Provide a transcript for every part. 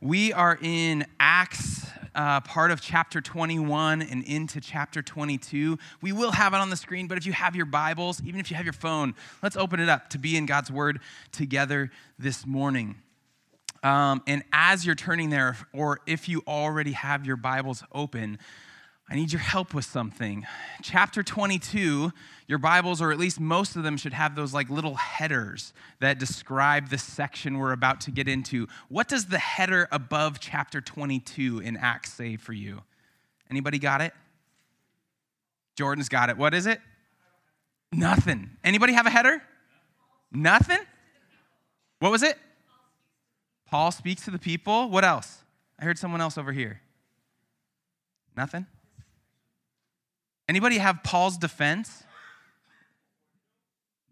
We are in Acts, uh, part of chapter 21 and into chapter 22. We will have it on the screen, but if you have your Bibles, even if you have your phone, let's open it up to be in God's Word together this morning. Um, and as you're turning there, or if you already have your Bibles open, I need your help with something. Chapter 22, your Bibles, or at least most of them, should have those like little headers that describe the section we're about to get into. What does the header above chapter 22 in Acts say for you? Anybody got it? Jordan's got it. What is it? Nothing. Anybody have a header? Nothing? What was it? Paul speaks to the people. What else? I heard someone else over here. Nothing? Anybody have Paul's defense?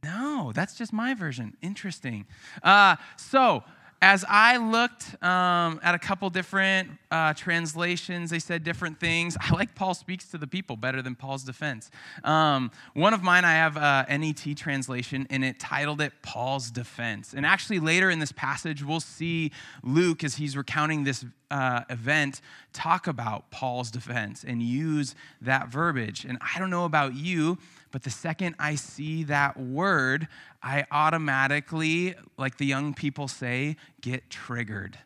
No, that's just my version. Interesting. Uh, so, as I looked um, at a couple different uh, translations, they said different things. I like Paul speaks to the people better than Paul's defense. Um, one of mine, I have a NET translation, and it titled it Paul's Defense. And actually, later in this passage, we'll see Luke, as he's recounting this uh, event, talk about Paul's defense and use that verbiage. And I don't know about you, but the second I see that word, I automatically, like the young people say, get triggered.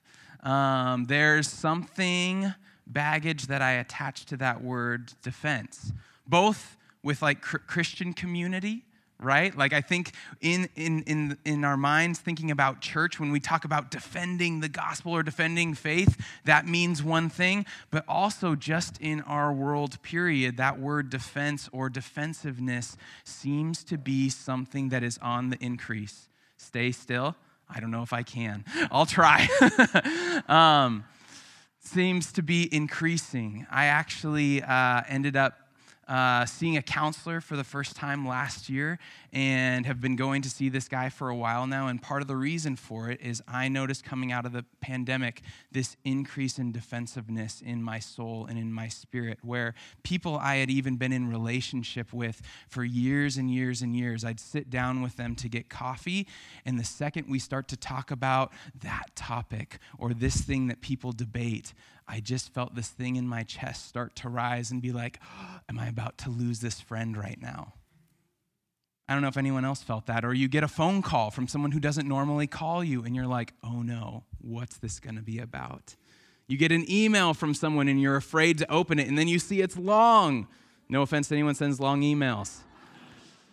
Um, there's something baggage that I attach to that word defense, both with like Christian community right? Like I think in, in, in, in our minds, thinking about church, when we talk about defending the gospel or defending faith, that means one thing, but also just in our world, period, that word defense or defensiveness seems to be something that is on the increase. Stay still. I don't know if I can. I'll try. um, seems to be increasing. I actually uh, ended up uh, seeing a counselor for the first time last year and have been going to see this guy for a while now. And part of the reason for it is I noticed coming out of the pandemic this increase in defensiveness in my soul and in my spirit, where people I had even been in relationship with for years and years and years, I'd sit down with them to get coffee. And the second we start to talk about that topic or this thing that people debate, I just felt this thing in my chest start to rise and be like, oh, Am I about to lose this friend right now? I don't know if anyone else felt that. Or you get a phone call from someone who doesn't normally call you, and you're like, Oh no, what's this to be about? You get an email from someone and you're afraid to open it, and then you see it's long. No offense to anyone sends long emails.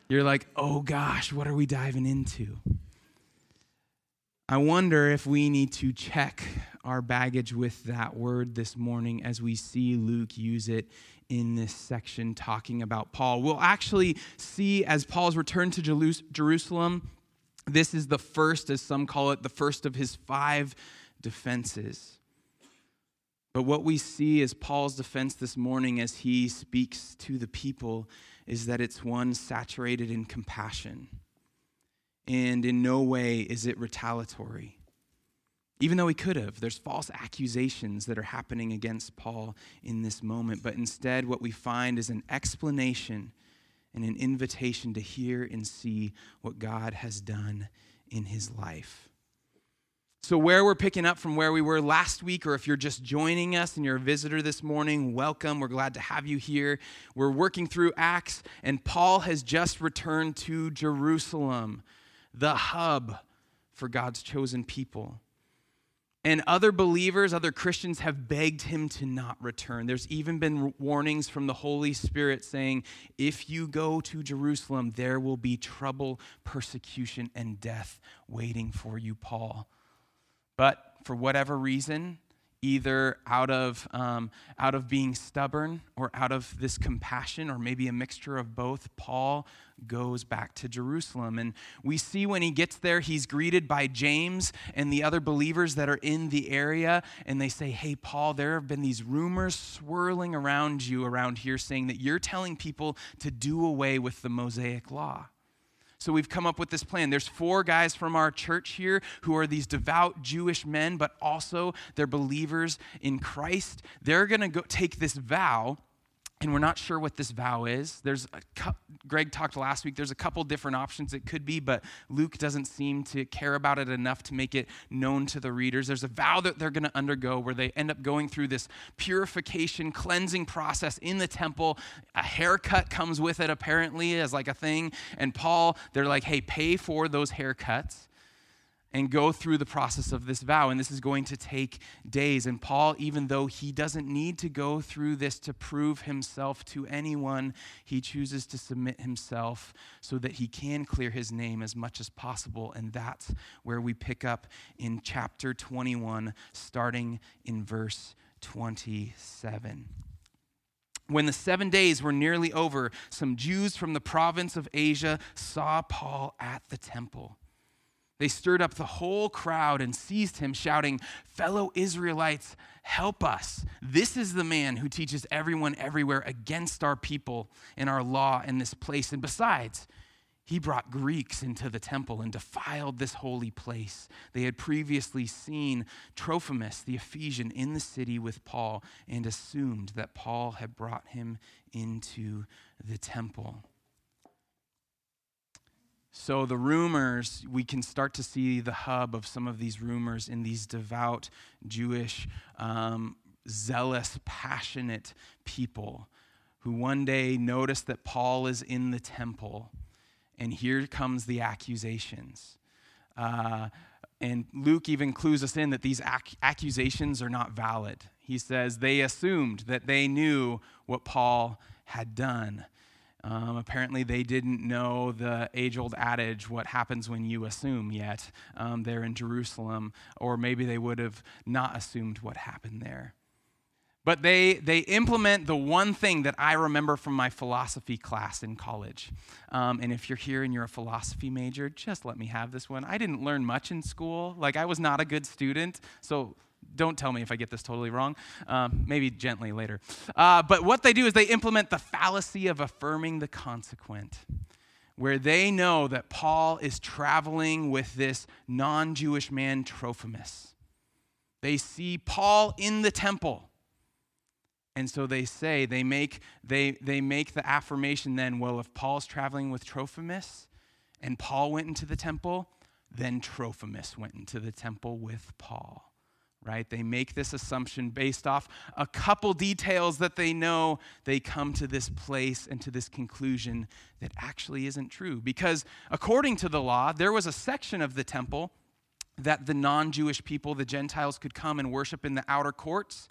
You're like, Oh gosh, what are we diving into? I wonder if we need to check our baggage with that word this morning as we see Luke use it in this section talking about Paul. We'll actually see as Paul's return to Jerusalem, this is the first, as some call it, the first of his five defenses. But what we see as Paul's defense this morning as he speaks to the people is that it's one saturated in compassion and in no way is it retaliatory. Even though he could have, there's false accusations that are happening against Paul in this moment. But instead, what we find is an explanation and an invitation to hear and see what God has done in his life. So, where we're picking up from where we were last week, or if you're just joining us and you're a visitor this morning, welcome. We're glad to have you here. We're working through Acts, and Paul has just returned to Jerusalem the hub for God's chosen people. And other believers, other Christians have begged him to not return. There's even been warnings from the Holy Spirit saying, if you go to Jerusalem, there will be trouble, persecution, and death waiting for you, Paul. But for whatever reason, either out of, um, out of being stubborn or out of this compassion, or maybe a mixture of both, Paul goes back to Jerusalem. And we see when he gets there, he's greeted by James and the other believers that are in the area. And they say, Hey, Paul, there have been these rumors swirling around you around here saying that you're telling people to do away with the Mosaic law. So we've come up with this plan. There's four guys from our church here who are these devout Jewish men, but also they're believers in Christ. They're going to go take this vow and we're not sure what this vow is. There's a, Greg talked last week. There's a couple different options it could be, but Luke doesn't seem to care about it enough to make it known to the readers. There's a vow that they're going to undergo where they end up going through this purification, cleansing process in the temple. A haircut comes with it, apparently, as like a thing. And Paul, they're like, "Hey, pay for those haircuts." And go through the process of this vow. And this is going to take days. And Paul, even though he doesn't need to go through this to prove himself to anyone, he chooses to submit himself so that he can clear his name as much as possible. And that's where we pick up in chapter 21, starting in verse 27. When the seven days were nearly over, some Jews from the province of Asia saw Paul at the temple. They stirred up the whole crowd and seized him, shouting, Fellow Israelites, help us. This is the man who teaches everyone everywhere against our people and our law in this place. And besides, he brought Greeks into the temple and defiled this holy place. They had previously seen Trophimus, the Ephesian, in the city with Paul and assumed that Paul had brought him into the temple. So, the rumors, we can start to see the hub of some of these rumors in these devout, Jewish, um, zealous, passionate people who one day notice that Paul is in the temple, and here comes the accusations. Uh, and Luke even clues us in that these ac- accusations are not valid. He says they assumed that they knew what Paul had done. Um, apparently, they didn't know the age old adage, what happens when you assume, yet um, there in Jerusalem, or maybe they would have not assumed what happened there. But they, they implement the one thing that I remember from my philosophy class in college. Um, and if you're here and you're a philosophy major, just let me have this one. I didn't learn much in school. Like, I was not a good student. So don't tell me if I get this totally wrong. Um, maybe gently later. Uh, but what they do is they implement the fallacy of affirming the consequent, where they know that Paul is traveling with this non Jewish man, Trophimus. They see Paul in the temple. And so they say, they make, they, they make the affirmation then, well, if Paul's traveling with Trophimus and Paul went into the temple, then Trophimus went into the temple with Paul right? They make this assumption based off a couple details that they know. They come to this place and to this conclusion that actually isn't true. Because according to the law, there was a section of the temple that the non Jewish people, the Gentiles, could come and worship in the outer courts,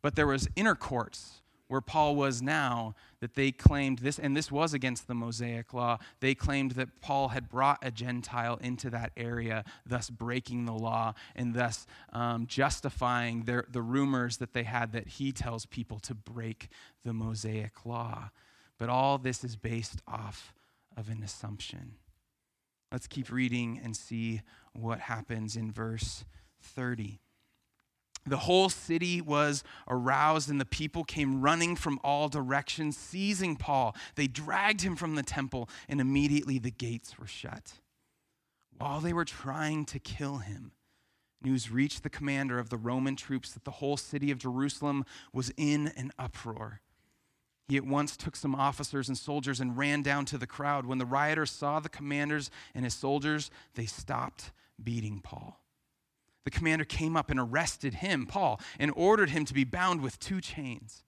but there was inner courts where Paul was now, that they claimed this, and this was against the Mosaic law, they claimed that Paul had brought a Gentile into that area, thus breaking the law and thus um, justifying their, the rumors that they had that he tells people to break the Mosaic law. But all this is based off of an assumption. Let's keep reading and see what happens in verse 30. The whole city was aroused, and the people came running from all directions, seizing Paul. They dragged him from the temple, and immediately the gates were shut. While they were trying to kill him, news reached the commander of the Roman troops that the whole city of Jerusalem was in an uproar. He at once took some officers and soldiers and ran down to the crowd. When the rioters saw the commanders and his soldiers, they stopped beating Paul. The commander came up and arrested him, Paul, and ordered him to be bound with two chains.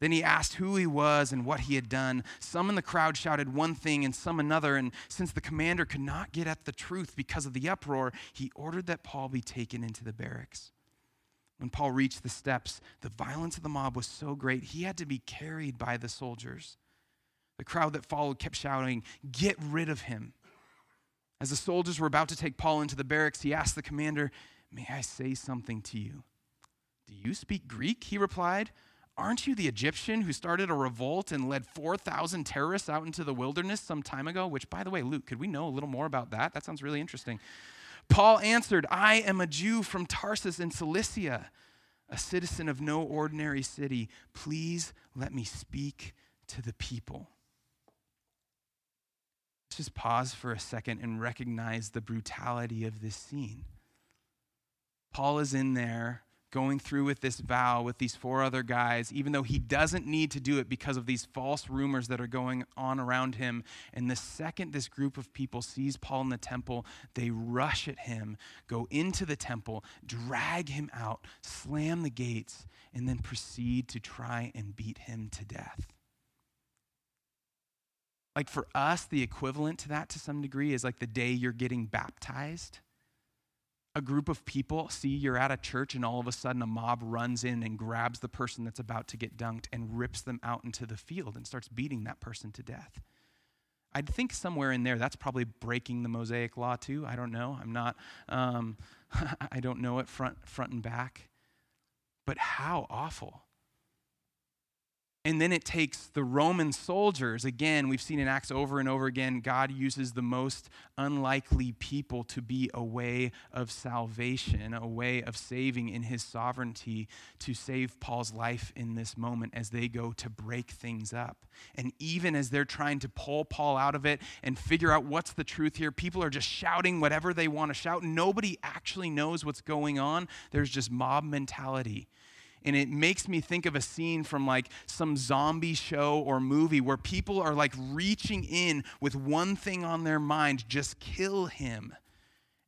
Then he asked who he was and what he had done. Some in the crowd shouted one thing and some another, and since the commander could not get at the truth because of the uproar, he ordered that Paul be taken into the barracks. When Paul reached the steps, the violence of the mob was so great he had to be carried by the soldiers. The crowd that followed kept shouting, Get rid of him. As the soldiers were about to take Paul into the barracks, he asked the commander, May I say something to you? Do you speak Greek? He replied. Aren't you the Egyptian who started a revolt and led 4,000 terrorists out into the wilderness some time ago? Which, by the way, Luke, could we know a little more about that? That sounds really interesting. Paul answered, I am a Jew from Tarsus in Cilicia, a citizen of no ordinary city. Please let me speak to the people. Let's just pause for a second and recognize the brutality of this scene. Paul is in there going through with this vow with these four other guys, even though he doesn't need to do it because of these false rumors that are going on around him. And the second this group of people sees Paul in the temple, they rush at him, go into the temple, drag him out, slam the gates, and then proceed to try and beat him to death. Like for us, the equivalent to that to some degree is like the day you're getting baptized a group of people see you're at a church and all of a sudden a mob runs in and grabs the person that's about to get dunked and rips them out into the field and starts beating that person to death. I'd think somewhere in there that's probably breaking the Mosaic law too. I don't know. I'm not. Um, I don't know it front front and back. But how awful! And then it takes the Roman soldiers. Again, we've seen in Acts over and over again, God uses the most unlikely people to be a way of salvation, a way of saving in his sovereignty to save Paul's life in this moment as they go to break things up. And even as they're trying to pull Paul out of it and figure out what's the truth here, people are just shouting whatever they want to shout. Nobody actually knows what's going on. There's just mob mentality and it makes me think of a scene from like some zombie show or movie where people are like reaching in with one thing on their mind just kill him.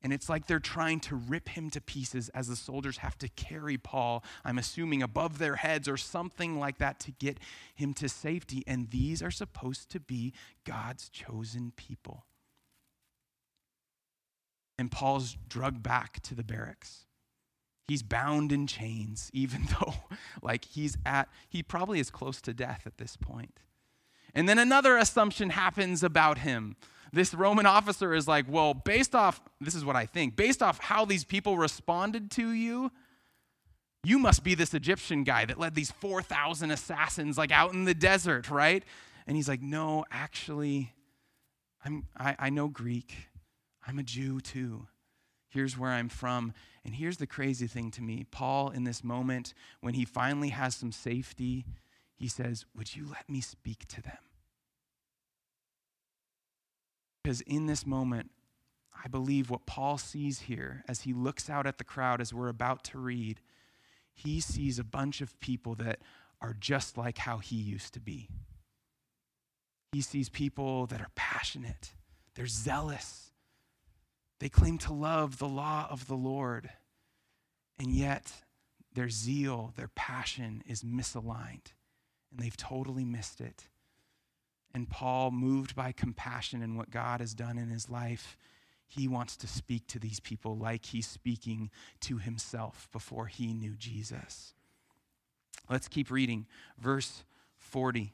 And it's like they're trying to rip him to pieces as the soldiers have to carry Paul, I'm assuming, above their heads or something like that to get him to safety. And these are supposed to be God's chosen people. And Paul's drugged back to the barracks. He's bound in chains, even though, like, he's at, he probably is close to death at this point. And then another assumption happens about him. This Roman officer is like, well, based off, this is what I think, based off how these people responded to you, you must be this Egyptian guy that led these 4,000 assassins, like, out in the desert, right? And he's like, no, actually, I'm, I, I know Greek. I'm a Jew too. Here's where I'm from. And here's the crazy thing to me Paul, in this moment, when he finally has some safety, he says, Would you let me speak to them? Because in this moment, I believe what Paul sees here as he looks out at the crowd as we're about to read, he sees a bunch of people that are just like how he used to be. He sees people that are passionate, they're zealous, they claim to love the law of the Lord, and yet their zeal, their passion is misaligned, and they've totally missed it. And Paul, moved by compassion and what God has done in his life, he wants to speak to these people like he's speaking to himself before he knew Jesus. Let's keep reading. Verse 40.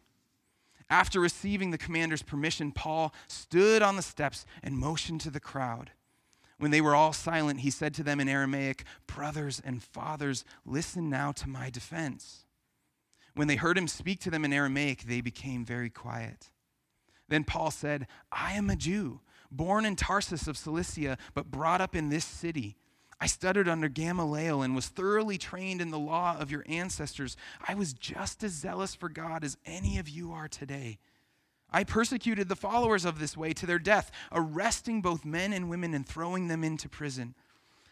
After receiving the commander's permission, Paul stood on the steps and motioned to the crowd. When they were all silent, he said to them in Aramaic, Brothers and fathers, listen now to my defense. When they heard him speak to them in Aramaic, they became very quiet. Then Paul said, I am a Jew, born in Tarsus of Cilicia, but brought up in this city. I studied under Gamaliel and was thoroughly trained in the law of your ancestors. I was just as zealous for God as any of you are today. I persecuted the followers of this way to their death, arresting both men and women and throwing them into prison,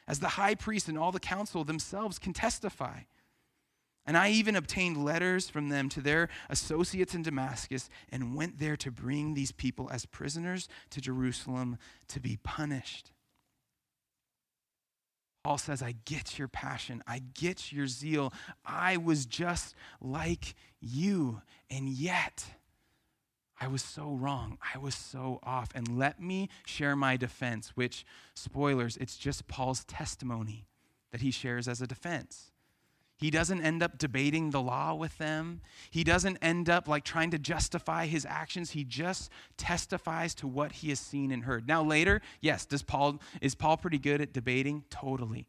as the high priest and all the council themselves can testify. And I even obtained letters from them to their associates in Damascus and went there to bring these people as prisoners to Jerusalem to be punished. Paul says, I get your passion. I get your zeal. I was just like you. And yet, I was so wrong. I was so off. And let me share my defense, which, spoilers, it's just Paul's testimony that he shares as a defense. He doesn't end up debating the law with them. He doesn't end up like trying to justify his actions. He just testifies to what he has seen and heard. Now later, yes, does Paul is Paul pretty good at debating? Totally.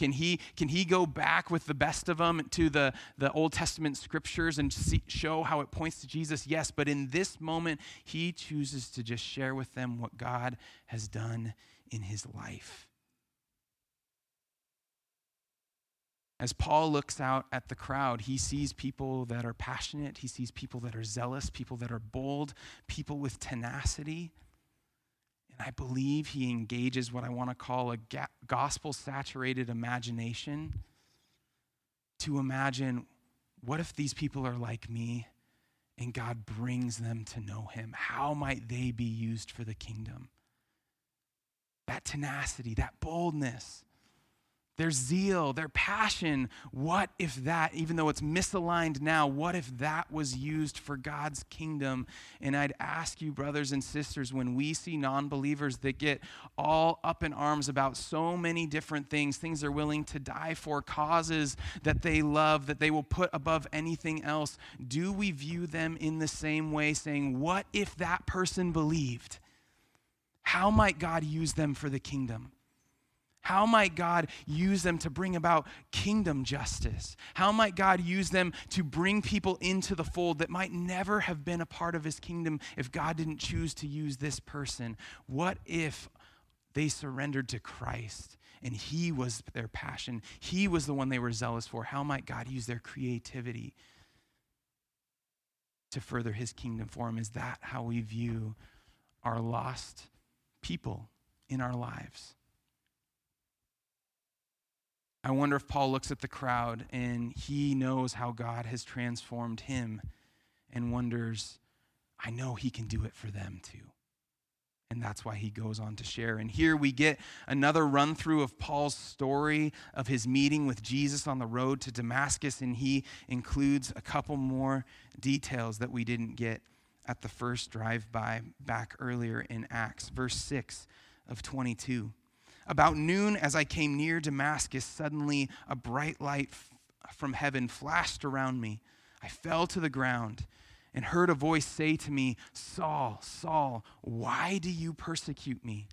Can he, can he go back with the best of them to the, the Old Testament scriptures and see, show how it points to Jesus? Yes, but in this moment, he chooses to just share with them what God has done in his life. As Paul looks out at the crowd, he sees people that are passionate, he sees people that are zealous, people that are bold, people with tenacity. I believe he engages what I want to call a gospel saturated imagination to imagine what if these people are like me and God brings them to know him? How might they be used for the kingdom? That tenacity, that boldness, their zeal, their passion. What if that, even though it's misaligned now, what if that was used for God's kingdom? And I'd ask you, brothers and sisters, when we see non believers that get all up in arms about so many different things, things they're willing to die for, causes that they love, that they will put above anything else, do we view them in the same way, saying, What if that person believed? How might God use them for the kingdom? How might God use them to bring about kingdom justice? How might God use them to bring people into the fold that might never have been a part of his kingdom if God didn't choose to use this person? What if they surrendered to Christ and he was their passion? He was the one they were zealous for. How might God use their creativity to further his kingdom for him? Is that how we view our lost people in our lives? I wonder if Paul looks at the crowd and he knows how God has transformed him and wonders, I know he can do it for them too. And that's why he goes on to share. And here we get another run through of Paul's story of his meeting with Jesus on the road to Damascus. And he includes a couple more details that we didn't get at the first drive by back earlier in Acts, verse 6 of 22. About noon, as I came near Damascus, suddenly a bright light from heaven flashed around me. I fell to the ground and heard a voice say to me, Saul, Saul, why do you persecute me?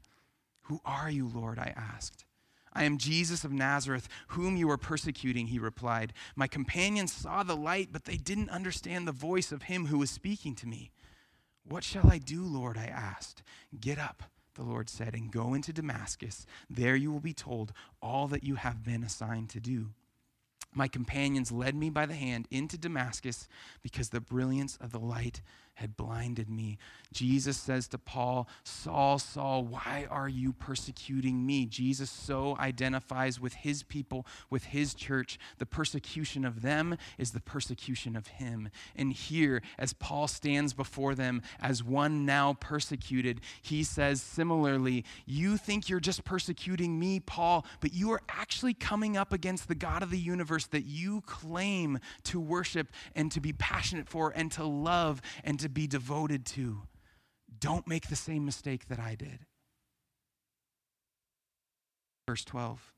Who are you, Lord? I asked. I am Jesus of Nazareth, whom you are persecuting, he replied. My companions saw the light, but they didn't understand the voice of him who was speaking to me. What shall I do, Lord? I asked. Get up the Lord said, and go into Damascus. There you will be told all that you have been assigned to do. My companions led me by the hand into Damascus because the brilliance of the light had blinded me. Jesus says to Paul, Saul, Saul, why are you persecuting me? Jesus so identifies with his people, with his church. The persecution of them is the persecution of him. And here, as Paul stands before them as one now persecuted, he says similarly, You think you're just persecuting me, Paul, but you are actually coming up against the God of the universe that you claim to worship and to be passionate for and to love and to to be devoted to. Don't make the same mistake that I did. Verse 12.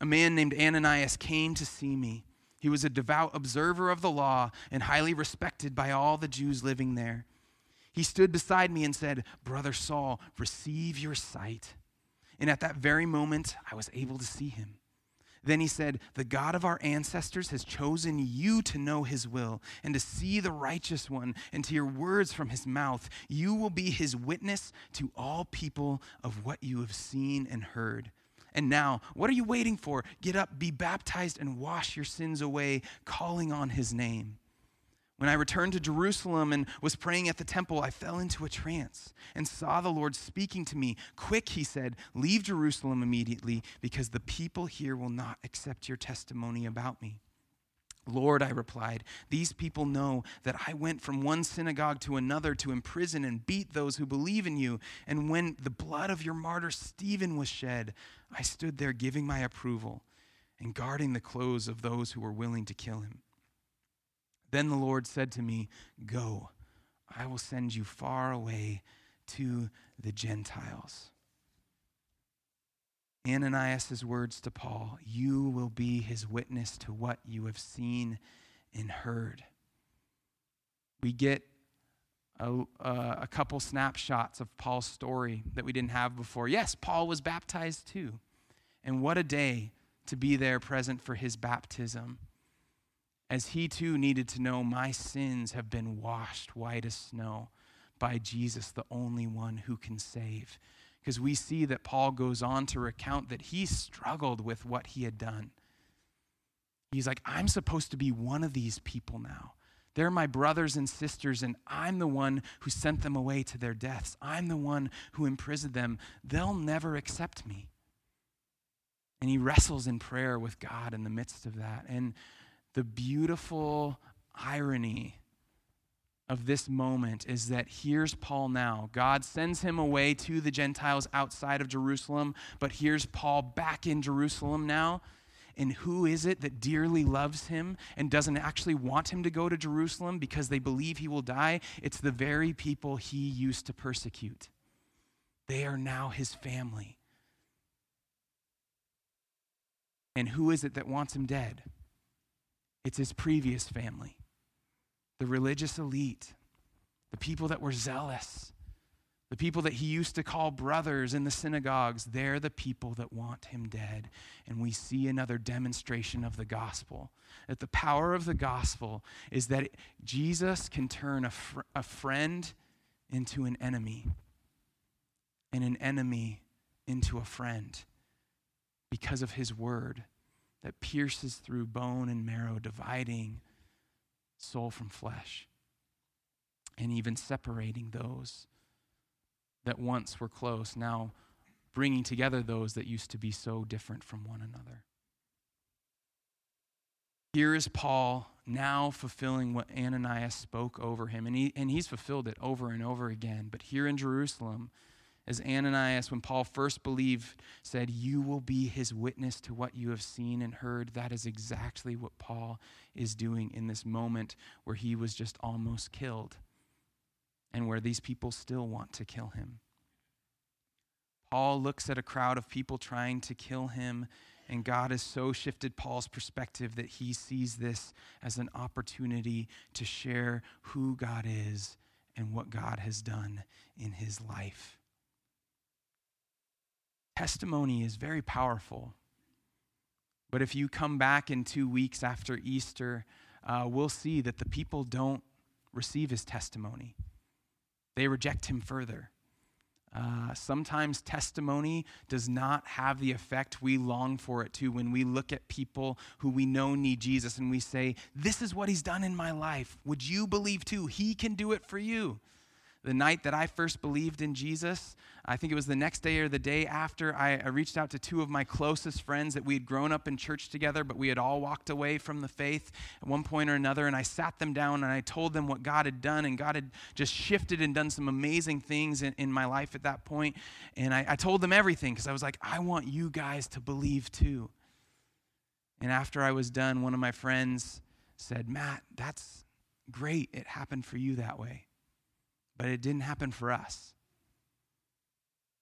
A man named Ananias came to see me. He was a devout observer of the law and highly respected by all the Jews living there. He stood beside me and said, Brother Saul, receive your sight. And at that very moment, I was able to see him. Then he said, The God of our ancestors has chosen you to know his will and to see the righteous one and to hear words from his mouth. You will be his witness to all people of what you have seen and heard. And now, what are you waiting for? Get up, be baptized, and wash your sins away, calling on his name. When I returned to Jerusalem and was praying at the temple, I fell into a trance and saw the Lord speaking to me. Quick, he said, leave Jerusalem immediately because the people here will not accept your testimony about me. Lord, I replied, these people know that I went from one synagogue to another to imprison and beat those who believe in you. And when the blood of your martyr Stephen was shed, I stood there giving my approval and guarding the clothes of those who were willing to kill him. Then the Lord said to me, Go, I will send you far away to the Gentiles. Ananias' words to Paul You will be his witness to what you have seen and heard. We get a, uh, a couple snapshots of Paul's story that we didn't have before. Yes, Paul was baptized too. And what a day to be there present for his baptism as he too needed to know, my sins have been washed white as snow by Jesus, the only one who can save. Because we see that Paul goes on to recount that he struggled with what he had done. He's like, I'm supposed to be one of these people now. They're my brothers and sisters, and I'm the one who sent them away to their deaths. I'm the one who imprisoned them. They'll never accept me. And he wrestles in prayer with God in the midst of that. And the beautiful irony of this moment is that here's Paul now. God sends him away to the Gentiles outside of Jerusalem, but here's Paul back in Jerusalem now. And who is it that dearly loves him and doesn't actually want him to go to Jerusalem because they believe he will die? It's the very people he used to persecute. They are now his family. And who is it that wants him dead? It's his previous family, the religious elite, the people that were zealous, the people that he used to call brothers in the synagogues. They're the people that want him dead. And we see another demonstration of the gospel. That the power of the gospel is that Jesus can turn a, fr- a friend into an enemy and an enemy into a friend because of his word that pierces through bone and marrow, dividing soul from flesh, and even separating those that once were close, now bringing together those that used to be so different from one another. Here is Paul now fulfilling what Ananias spoke over him, and, he, and he's fulfilled it over and over again. But here in Jerusalem, as Ananias, when Paul first believed, said, You will be his witness to what you have seen and heard. That is exactly what Paul is doing in this moment where he was just almost killed and where these people still want to kill him. Paul looks at a crowd of people trying to kill him, and God has so shifted Paul's perspective that he sees this as an opportunity to share who God is and what God has done in his life. Testimony is very powerful. But if you come back in two weeks after Easter, uh, we'll see that the people don't receive his testimony, they reject him further. Uh, sometimes testimony does not have the effect we long for it to when we look at people who we know need Jesus and we say, This is what he's done in my life. Would you believe too? He can do it for you the night that I first believed in Jesus, I think it was the next day or the day after, I, I, reached out to two of my closest friends that we had grown up in church together, but we had all walked away from the faith at one point or another. And I sat them down and I told them what God had done, and God had just shifted and done some amazing things in, in my life at that point. And I, I told them everything because I was like, I want you guys to believe too. And after I was done, one of my friends said, Matt, that's great. It happened for you that way but it didn't happen for us.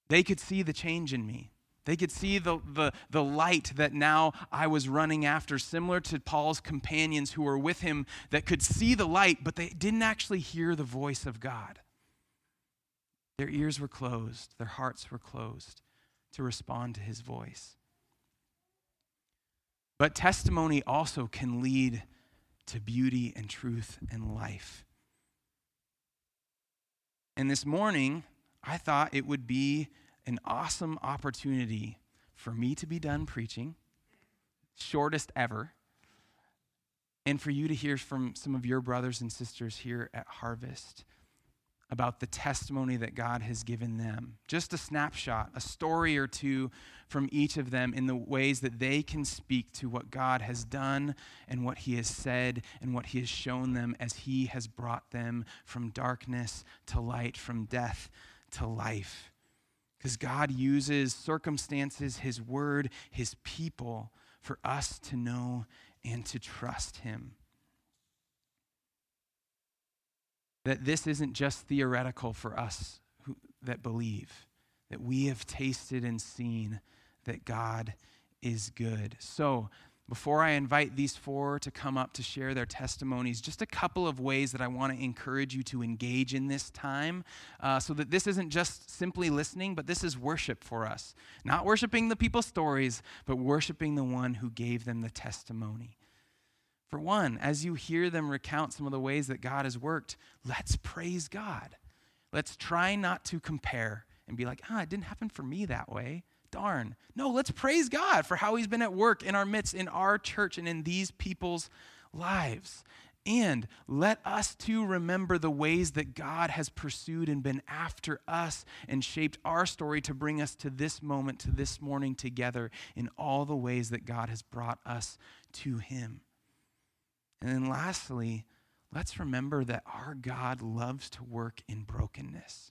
They could see the change in me. They could see the, the, the light that now I was running after, similar to Paul's companions who were with him that could see the light, but they didn't actually hear the voice of God. Their ears were closed, their hearts were closed to respond to his voice. But testimony also can lead to beauty and truth and life. And this morning, I thought it would be an awesome opportunity for me to be done preaching, shortest ever, and for you to hear from some of your brothers and sisters here at Harvest about the testimony that God has given them. Just a snapshot, a story or two from each of them in the ways that they can speak to what God has done and what He has said and what He has shown them as He has brought them from darkness to light, from death to life. Because God uses circumstances, His word, His people for us to know and to trust Him. That this isn't just theoretical for us who, that believe, that we have tasted and seen that God is good. So, before I invite these four to come up to share their testimonies, just a couple of ways that I want to encourage you to engage in this time uh, so that this isn't just simply listening, but this is worship for us. Not worshiping the people's stories, but worshiping the one who gave them the testimony. For one, as you hear them recount some of the ways that God has worked, let's praise God. Let's try not to compare and be like, ah, it didn't happen for me that way. Darn. No, let's praise God for how He's been at work in our midst, in our church, and in these people's lives. And let us too remember the ways that God has pursued and been after us and shaped our story to bring us to this moment, to this morning together in all the ways that God has brought us to Him. And then lastly, let's remember that our God loves to work in brokenness.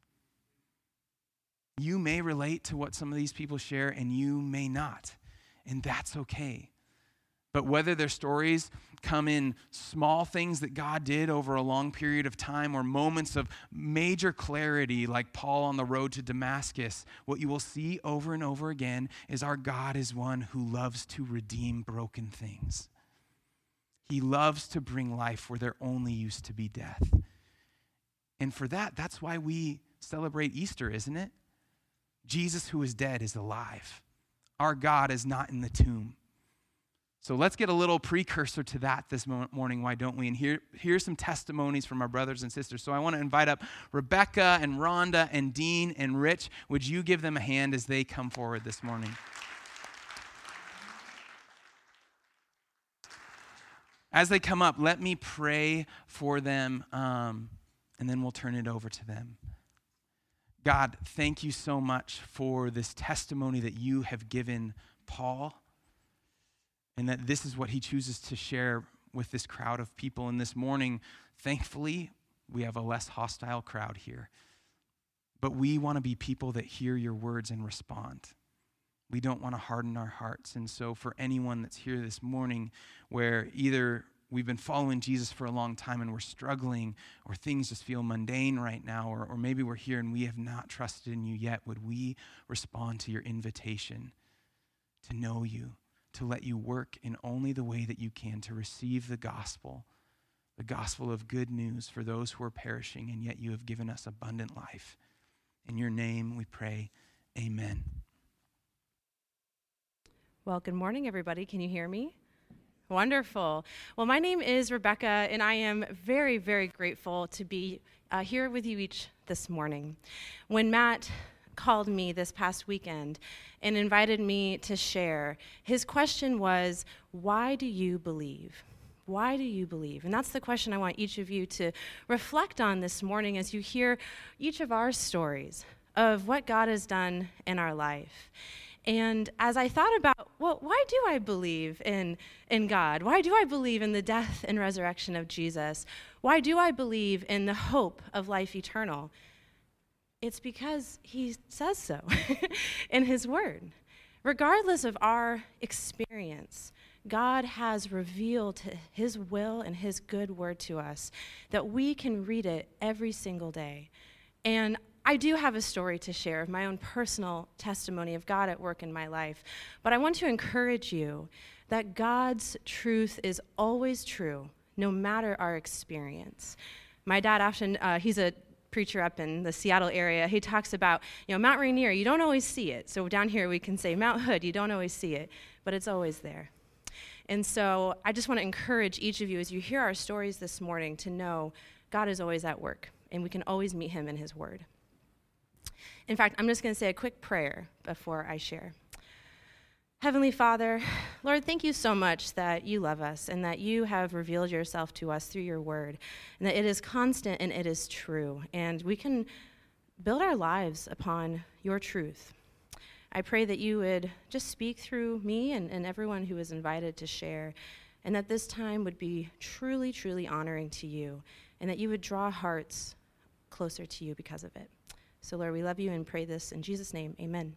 You may relate to what some of these people share, and you may not, and that's okay. But whether their stories come in small things that God did over a long period of time or moments of major clarity, like Paul on the road to Damascus, what you will see over and over again is our God is one who loves to redeem broken things. He loves to bring life where there only used to be death. And for that, that's why we celebrate Easter, isn't it? Jesus, who is dead, is alive. Our God is not in the tomb. So let's get a little precursor to that this morning. Why don't we? And here, here's some testimonies from our brothers and sisters. So I want to invite up Rebecca and Rhonda and Dean and Rich. Would you give them a hand as they come forward this morning? As they come up, let me pray for them, um, and then we'll turn it over to them. God, thank you so much for this testimony that you have given Paul and that this is what he chooses to share with this crowd of people. And this morning, thankfully, we have a less hostile crowd here. But we want to be people that hear your words and respond. We don't want to harden our hearts. And so, for anyone that's here this morning where either we've been following Jesus for a long time and we're struggling, or things just feel mundane right now, or, or maybe we're here and we have not trusted in you yet, would we respond to your invitation to know you, to let you work in only the way that you can to receive the gospel, the gospel of good news for those who are perishing, and yet you have given us abundant life. In your name we pray, amen. Well, good morning, everybody. Can you hear me? Wonderful. Well, my name is Rebecca, and I am very, very grateful to be uh, here with you each this morning. When Matt called me this past weekend and invited me to share. His question was, Why do you believe? Why do you believe? And that's the question I want each of you to reflect on this morning as you hear each of our stories of what God has done in our life. And as I thought about, well, why do I believe in, in God? Why do I believe in the death and resurrection of Jesus? Why do I believe in the hope of life eternal? It's because he says so in his word. Regardless of our experience, God has revealed his will and his good word to us that we can read it every single day. And I do have a story to share of my own personal testimony of God at work in my life. But I want to encourage you that God's truth is always true, no matter our experience. My dad often, uh, he's a preacher up in the Seattle area, he talks about, you know, Mount Rainier, you don't always see it. So down here we can say Mount Hood, you don't always see it, but it's always there. And so I just want to encourage each of you as you hear our stories this morning to know God is always at work and we can always meet him in his word. In fact, I'm just going to say a quick prayer before I share. Heavenly Father, Lord, thank you so much that you love us and that you have revealed yourself to us through your word, and that it is constant and it is true, and we can build our lives upon your truth. I pray that you would just speak through me and, and everyone who is invited to share, and that this time would be truly, truly honoring to you, and that you would draw hearts closer to you because of it. So, Lord, we love you and pray this in Jesus' name. Amen.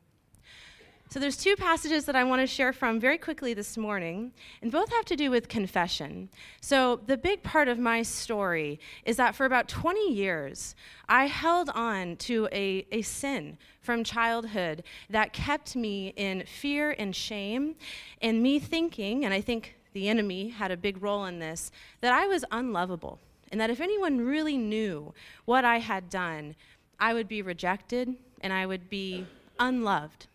So there's two passages that I want to share from very quickly this morning, and both have to do with confession. So the big part of my story is that for about 20 years, I held on to a, a sin from childhood that kept me in fear and shame, and me thinking, and I think the enemy had a big role in this, that I was unlovable, and that if anyone really knew what I had done, I would be rejected and I would be unloved.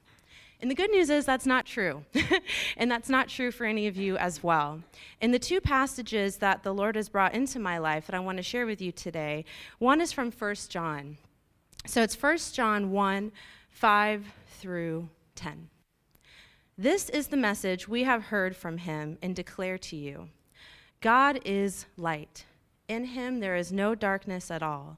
And the good news is that's not true. and that's not true for any of you as well. In the two passages that the Lord has brought into my life that I want to share with you today, one is from 1 John. So it's 1 John 1 5 through 10. This is the message we have heard from him and declare to you God is light. In him there is no darkness at all.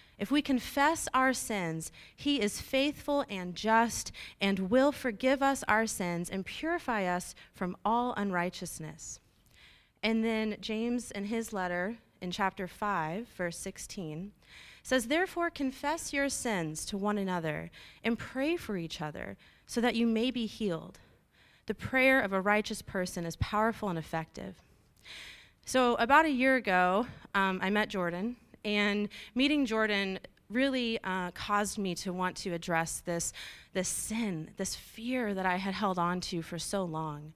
If we confess our sins, he is faithful and just and will forgive us our sins and purify us from all unrighteousness. And then James, in his letter in chapter 5, verse 16, says, Therefore, confess your sins to one another and pray for each other so that you may be healed. The prayer of a righteous person is powerful and effective. So, about a year ago, um, I met Jordan, and meeting Jordan really uh, caused me to want to address this, this sin, this fear that I had held on to for so long.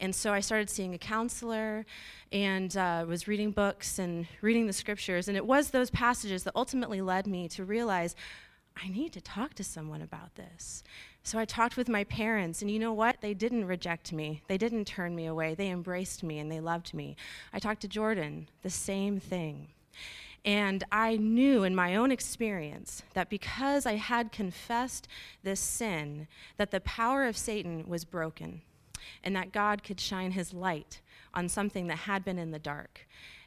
And so I started seeing a counselor and uh, was reading books and reading the scriptures. And it was those passages that ultimately led me to realize I need to talk to someone about this. So I talked with my parents, and you know what? They didn't reject me. They didn't turn me away. They embraced me and they loved me. I talked to Jordan, the same thing. And I knew in my own experience that because I had confessed this sin, that the power of Satan was broken and that God could shine his light on something that had been in the dark.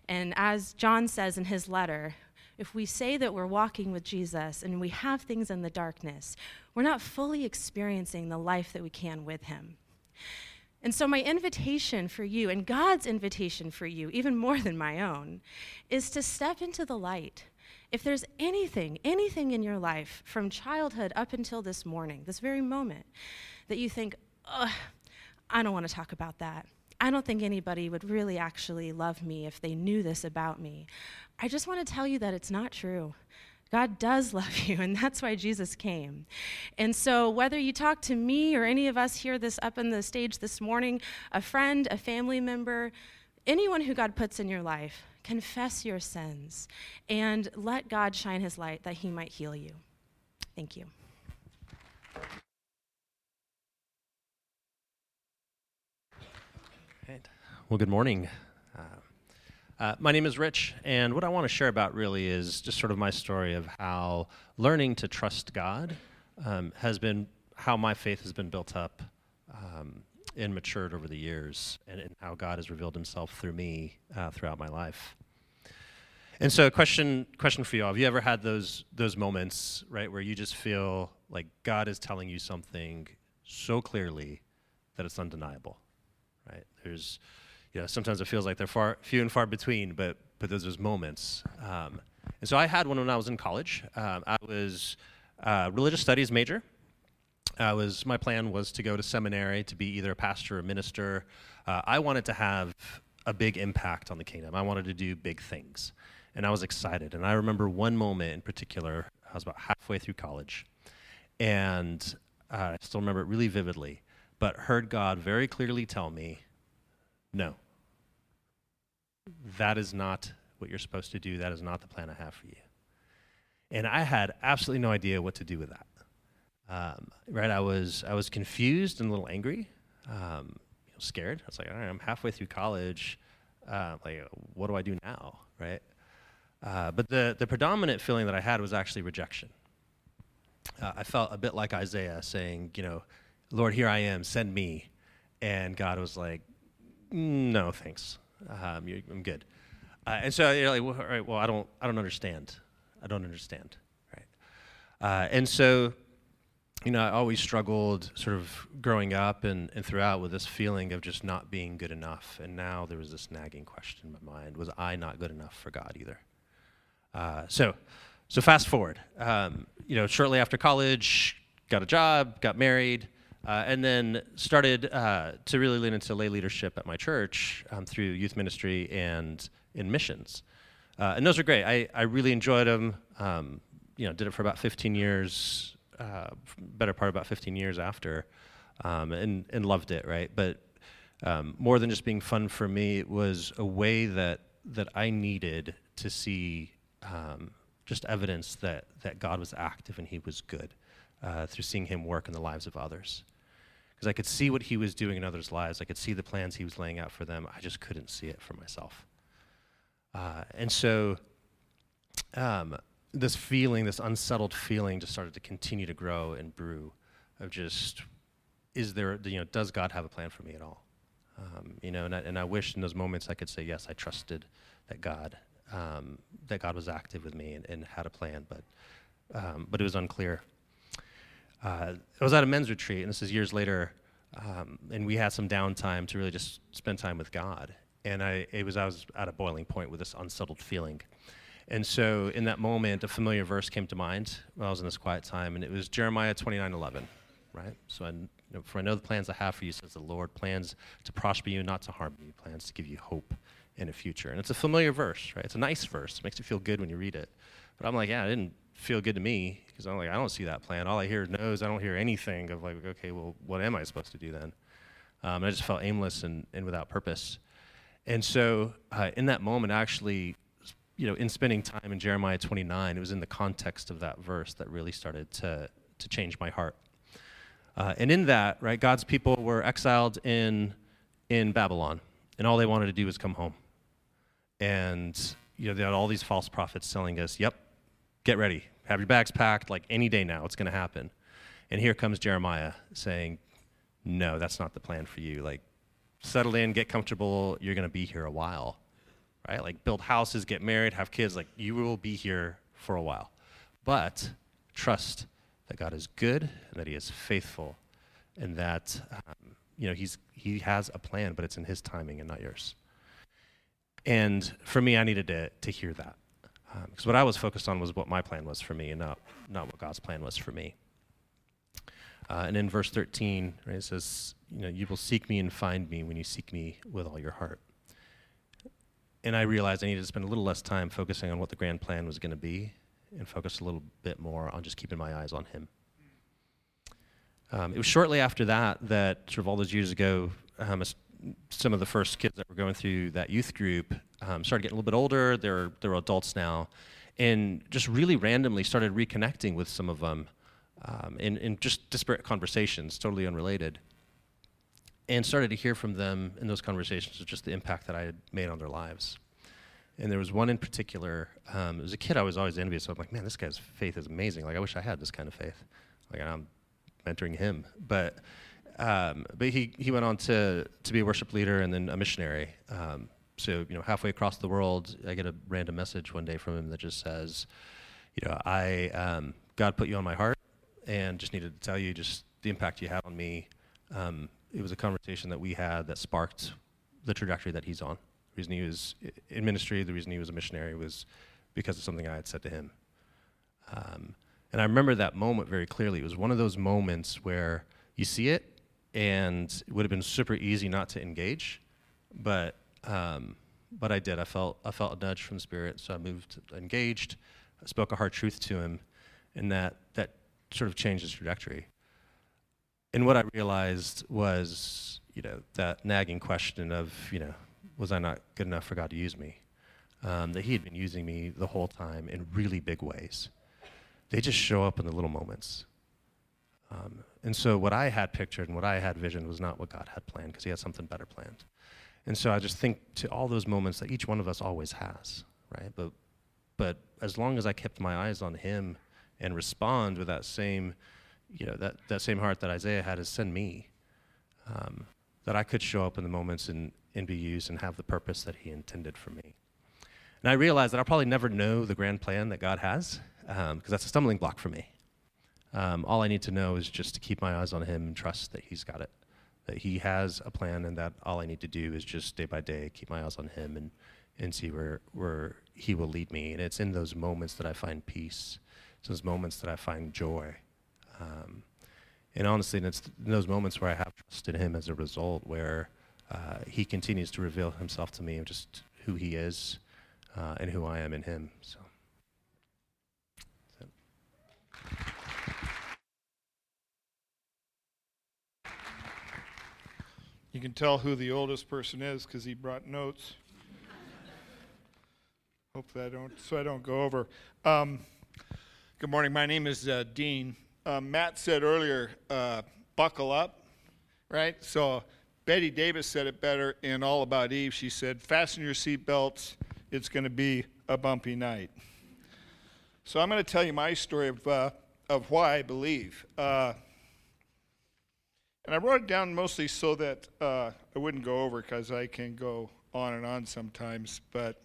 And as John says in his letter, if we say that we're walking with Jesus and we have things in the darkness, we're not fully experiencing the life that we can with him. And so, my invitation for you, and God's invitation for you, even more than my own, is to step into the light. If there's anything, anything in your life from childhood up until this morning, this very moment, that you think, ugh, I don't want to talk about that. I don't think anybody would really actually love me if they knew this about me. I just want to tell you that it's not true. God does love you, and that's why Jesus came. And so, whether you talk to me or any of us here this up in the stage this morning, a friend, a family member, anyone who God puts in your life, confess your sins and let God shine his light that he might heal you. Thank you. Well, good morning. Uh, my name is Rich, and what I want to share about really is just sort of my story of how learning to trust God um, has been how my faith has been built up um, and matured over the years, and, and, how God has revealed Himself through me uh, throughout my life. And so, question question for you all: Have you ever had those those moments, right, where you just feel like God is telling you something so clearly that it's undeniable, right? There's you know, sometimes it feels like they're far, few and far between, but, but there's those moments. Um, and so I had one when I was in college. Um, I was religious studies major. I was, my plan was to go to seminary to be either a pastor or minister. Uh, I wanted to have a big impact on the kingdom. I wanted to do big things. And I was excited. And I remember one moment in particular, I was about halfway through college. And uh, I still remember it really vividly, but heard God very clearly tell me, no. That is not what you're supposed to do. That is not the plan I have for you. And I had absolutely no idea what to do with that. Um, right? I was I was confused and a little angry, um, you know, scared. I was like, all right, I'm halfway through college. Uh, like, what do I do now? Right? Uh, but the the predominant feeling that I had was actually rejection. Uh, I felt a bit like Isaiah saying, you know, Lord, here I am, send me. And God was like, no, thanks. Um, I'm good. Uh, and so you're like, well, all right, well, I don't, I don't understand. I don't understand, right? Uh, and so, you know, I always struggled sort of growing up and, and throughout with this feeling of just not being good enough. And now there was this nagging question in my mind: Was I not good enough for God either? Uh, so, so fast forward. Um, you know, shortly after college, got a job, got married. Uh, and then started uh, to really lean into lay leadership at my church um, through youth ministry and in missions. Uh, and those are great. I, I really enjoyed them. Um, you know, did it for about 15 years, uh, better part about 15 years after, um, and, and loved it, right? But um, more than just being fun for me, it was a way that, that I needed to see um, just evidence that, that God was active and He was good. uh, through seeing him work in the lives of others. Because I could see what he was doing in others' lives, I could see the plans he was laying out for them. I just couldn't see it for myself. Uh, and so, um, this feeling, this unsettled feeling, just started to continue to grow and brew of just, is there, you know, does God have a plan for me at all? Um, you know, and I, and I wish in those moments I could say, yes, I trusted that God, um, that God was active with me and, and had a plan, but, um, but it was unclear. Uh, I was at a men's retreat, and this is years later, um, and we had some downtime to really just spend time with God. And I, it was, I was at a boiling point with this unsettled feeling. And so in that moment, a familiar verse came to mind while I was in this quiet time, and it was Jeremiah 29 11, right? So I, you know, for I know the plans I have for you, says the Lord, plans to prosper you, not to harm you, plans to give you hope in a future. And it's a familiar verse, right? It's a nice verse. It makes you feel good when you read it. But I'm like, yeah, I didn't feel good to me because I'm like, I don't see that plan. All I hear is no's. I don't hear anything of like, okay, well, what am I supposed to do then? Um, I just felt aimless and, and without purpose. And so uh, in that moment, actually, you know, in spending time in Jeremiah 29, it was in the context of that verse that really started to, to change my heart. Uh, and in that, right, God's people were exiled in, in Babylon, and all they wanted to do was come home. And, you know, they had all these false prophets telling us, yep, get ready, have your bags packed, like any day now, it's going to happen. And here comes Jeremiah saying, no, that's not the plan for you. Like, settle in, get comfortable, you're going to be here a while right? Like build houses, get married, have kids. Like you will be here for a while. But trust that God is good and that He is faithful and that, um, you know, he's, He has a plan, but it's in His timing and not yours. And for me, I needed to, to hear that. Because um, what I was focused on was what my plan was for me and not, not what God's plan was for me. Uh, and in verse 13, right, it says, you know, you will seek me and find me when you seek me with all your heart and I realized I needed to spend a little less time focusing on what the grand plan was going to be and focus a little bit more on just keeping my eyes on him. Um, it was shortly after that that, sort of all those years ago, um, some of the first kids that were going through that youth group um, started getting a little bit older. They're, they're adults now. And just really randomly started reconnecting with some of them um, in, in just disparate conversations, totally unrelated and started to hear from them in those conversations just the impact that I had made on their lives. And there was one in particular. Um, was a kid I was always envious of. I'm like, man, this guy's faith is amazing. Like, I wish I had this kind of faith. Like, I'm mentoring him. But, um, but he, he went on to, to be a worship leader and then a missionary. Um, so, you know, halfway across the world, I get a random message one day from him that just says, you know, I, um, God put you on my heart and just needed to tell you just the impact you had on me. Um, it was a conversation that we had that sparked the trajectory that he's on. The reason he was in ministry, the reason he was a missionary was because of something I had said to him. Um, and I remember that moment very clearly. It was one of those moments where you see it, and it would have been super easy not to engage, but um, but I did. I felt I felt a nudge from Spirit, so I moved, engaged, I spoke a hard truth to him, and that that sort of changed his trajectory and what I realized was, you know, that nagging question of, you know, was I not good enough for God to use me? Um, that He had been using me the whole time in really big ways. They just show up in the little moments. Um, and so what I had pictured and what I had visioned was not what God had planned because He had something better planned. And so I just think to all those moments that each one of us always has, right? But, but as long as I kept my eyes on Him and respond with that same you know, that, that same heart that Isaiah had is send me. Um, that I could show up in the moments and, and be used and have the purpose that he intended for me. And I realized that I'll probably never know the grand plan that God has, because um, that's a stumbling block for me. Um, all I need to know is just to keep my eyes on him and trust that he's got it, that he has a plan, and that all I need to do is just day by day keep my eyes on him and, and see where, where he will lead me. And it's in those moments that I find peace, it's those moments that I find joy. Um, and honestly, it's in those moments where I have trusted Him as a result, where uh, He continues to reveal Himself to me of just who He is uh, and who I am in Him. So. You can tell who the oldest person is because he brought notes. Hope that I don't so I don't go over. Um, good morning. My name is uh, Dean. uh, Matt said earlier, uh, buckle up, right? So Bette Davis said it better in All About Eve. She said, fasten your seatbelts. It's going to be a bumpy night. So I'm going to tell you my story of, uh, of why I believe. And I wrote it down mostly so that uh, I wouldn't go over because I can go on and on sometimes. But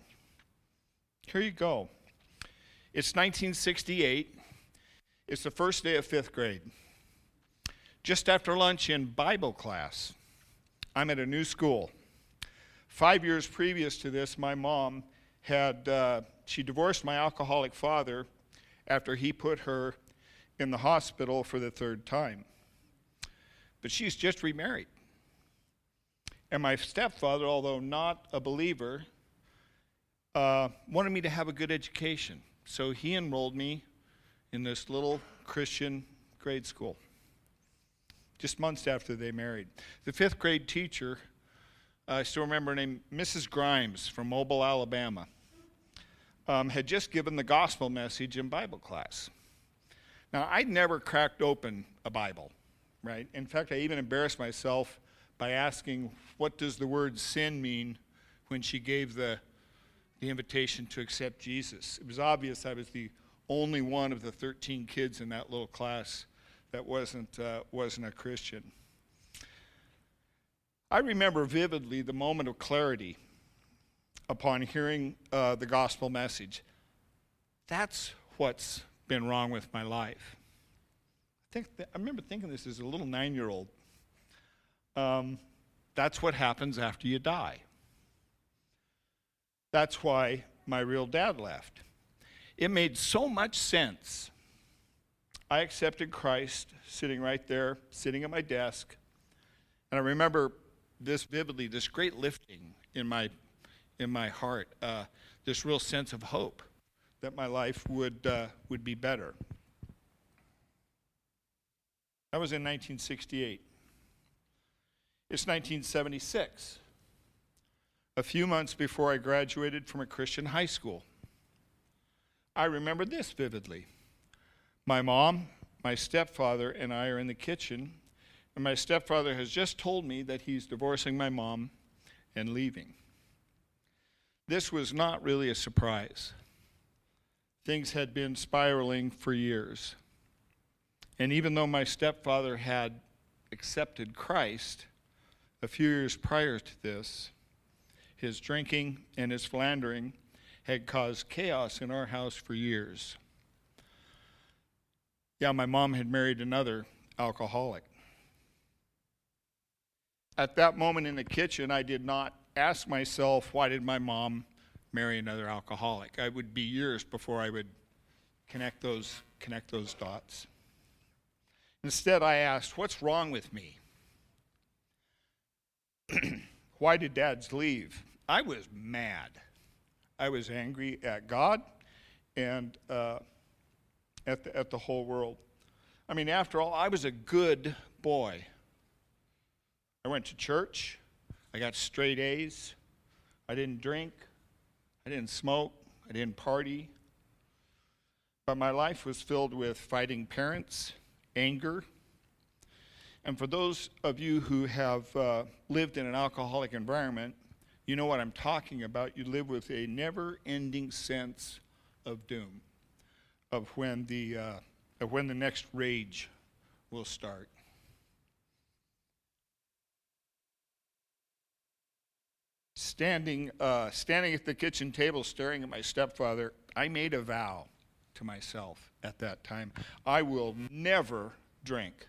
here you go. It's 1968. It's the first day of fifth grade. Just after lunch in Bible class, I'm at a new school. Five years previous to this, my mom had, uh, she divorced my alcoholic father after he put her in the hospital for the third time. But she's just remarried. And my stepfather, although not a believer, uh, wanted me to have a good education. So he enrolled me in this little Christian grade school just months after they married. The fifth grade teacher, uh, I still remember her name, Mrs. Grimes from Mobile, Alabama, um, had just given the gospel message in Bible class. Now, I'd never cracked open a Bible, right? In fact, I even embarrassed myself by asking, what does the word sin mean when she gave the, the invitation to accept Jesus? It was obvious I was the only one of the 13 kids in that little class that wasn't, uh, wasn't a Christian. I remember vividly the moment of clarity upon hearing uh, the gospel message. That's what's been wrong with my life. Think th- I remember thinking this as a little nine year old. Um, that's what happens after you die. That's why my real dad left. It made so much sense I accepted Christ sitting right there, sitting at my desk. And I remember this vividly, this great lifting in my, in my heart, uh, this real sense of hope that my life would, uh, would be better. That was in 1968. It's 1976, a few months before I graduated from a Christian high school. I remember this vividly. My mom, my stepfather, and I are in the kitchen, and my stepfather has just told me that he's divorcing my mom and leaving. This was not really a surprise. Things had been spiraling for years. And even though my stepfather had accepted Christ a few years prior to this, his drinking and his philandering had caused chaos in our house for years. Yeah, my mom had married another alcoholic. At that moment in the kitchen, I did not ask myself, why did my mom marry another alcoholic? I would be years before I would connect those, connect those dots. Instead, I asked, what's wrong with me? why did dads leave? I was mad. I was angry at God and uh, at the, at the whole world. I mean, after all, I was a good boy. I went to church, I got straight A's, I didn't drink, I didn't smoke, I didn't party. But my life was filled with fighting parents, anger. And for those of you who have uh, lived in an alcoholic environment, you know what I'm talking about. You live with a never ending sense of doom of when the, uh, of when the next rage will start. Standing, uh, standing at the kitchen table staring at my stepfather, I made a vow to myself at that time I will never drink.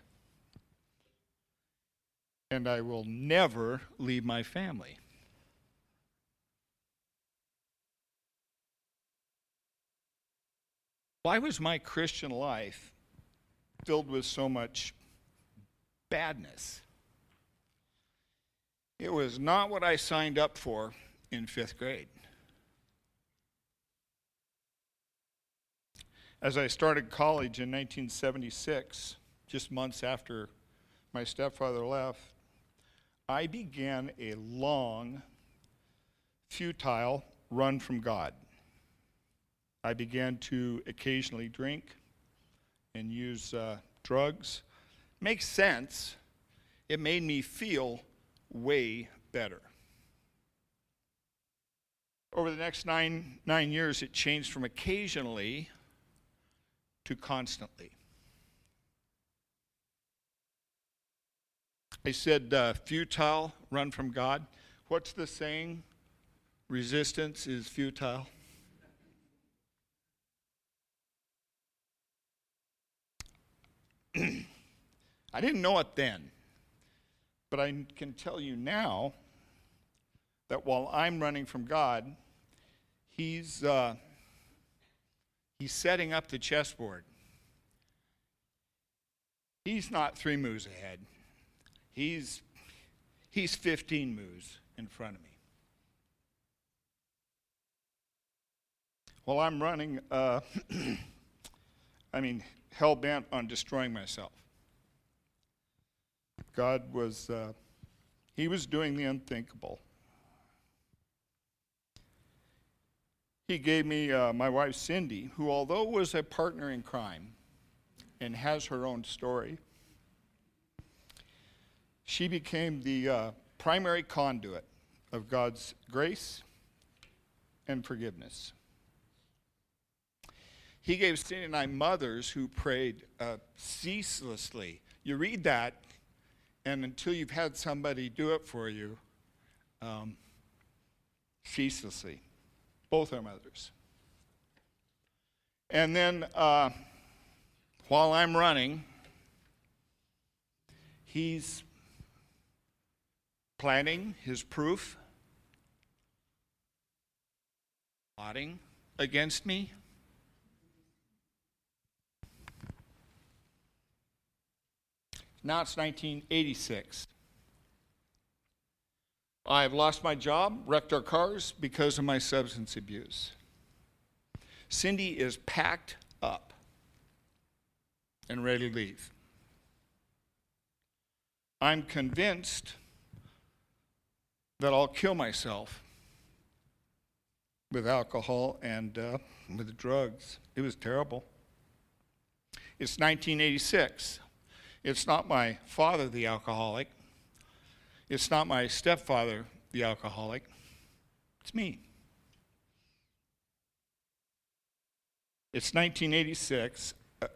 And I will never leave my family. Why was my Christian life filled with so much badness? It was not what I signed up for in fifth grade. As I started college in 1976, just months after my stepfather left, I began a long, futile run from God. I began to occasionally drink and use uh, drugs. Makes sense. It made me feel way better. Over the next nine, nine years, it changed from occasionally to constantly. I said, uh, futile, run from God. What's the saying? Resistance is futile. I didn't know it then, but I can tell you now that while I'm running from God, He's, uh, he's setting up the chessboard. He's not three moves ahead. He's, he's 15 moves in front of me. While I'm running, uh, I mean, hell bent on destroying myself. God was, uh, He was doing the unthinkable. He gave me uh, my wife Cindy, who, although was a partner in crime and has her own story, she became the uh, primary conduit of God's grace and forgiveness. He gave Cindy and I mothers who prayed uh, ceaselessly. You read that, and until you've had somebody do it for you, um, ceaselessly both our mothers. And then uh, while I'm running, he's planning his proof, plotting against me. Now it's 1986. I've lost my job, wrecked our cars because of my substance abuse. Cindy is packed up and ready to leave. I'm convinced that I'll kill myself with alcohol and uh, with drugs. It was terrible. It's 1986. It's not my father, the alcoholic. It's not my stepfather, the alcoholic, it's me. It's 1986. Uh,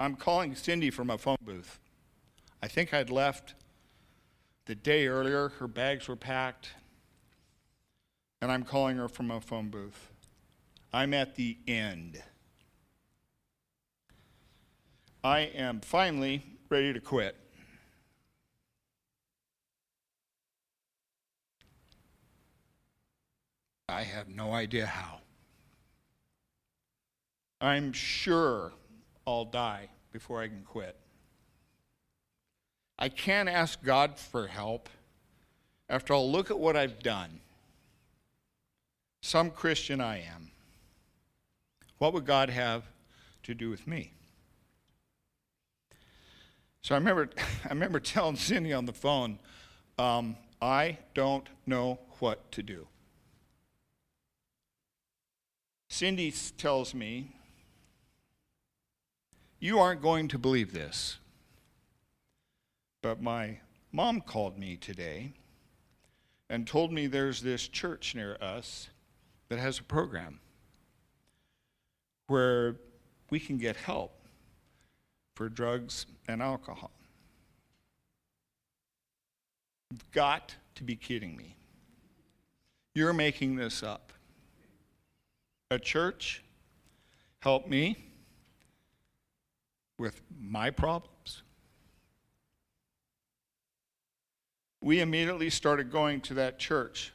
I'm calling Cindy from a phone booth. I think I'd left the day earlier. Her bags were packed. And I'm calling her from a phone booth. I'm at the end. I am finally ready to quit. I have no idea how. I'm sure I'll die before I can quit. I can't ask God for help. After all, look at what I've done. Some Christian I am. What would God have to do with me? So I remember, I remember telling Cindy on the phone, um, I don't know what to do. Cindy tells me, You aren't going to believe this. But my mom called me today and told me there's this church near us that has a program where we can get help for drugs and alcohol. You've got to be kidding me. You're making this up a church help me with my problems. We immediately started going to that church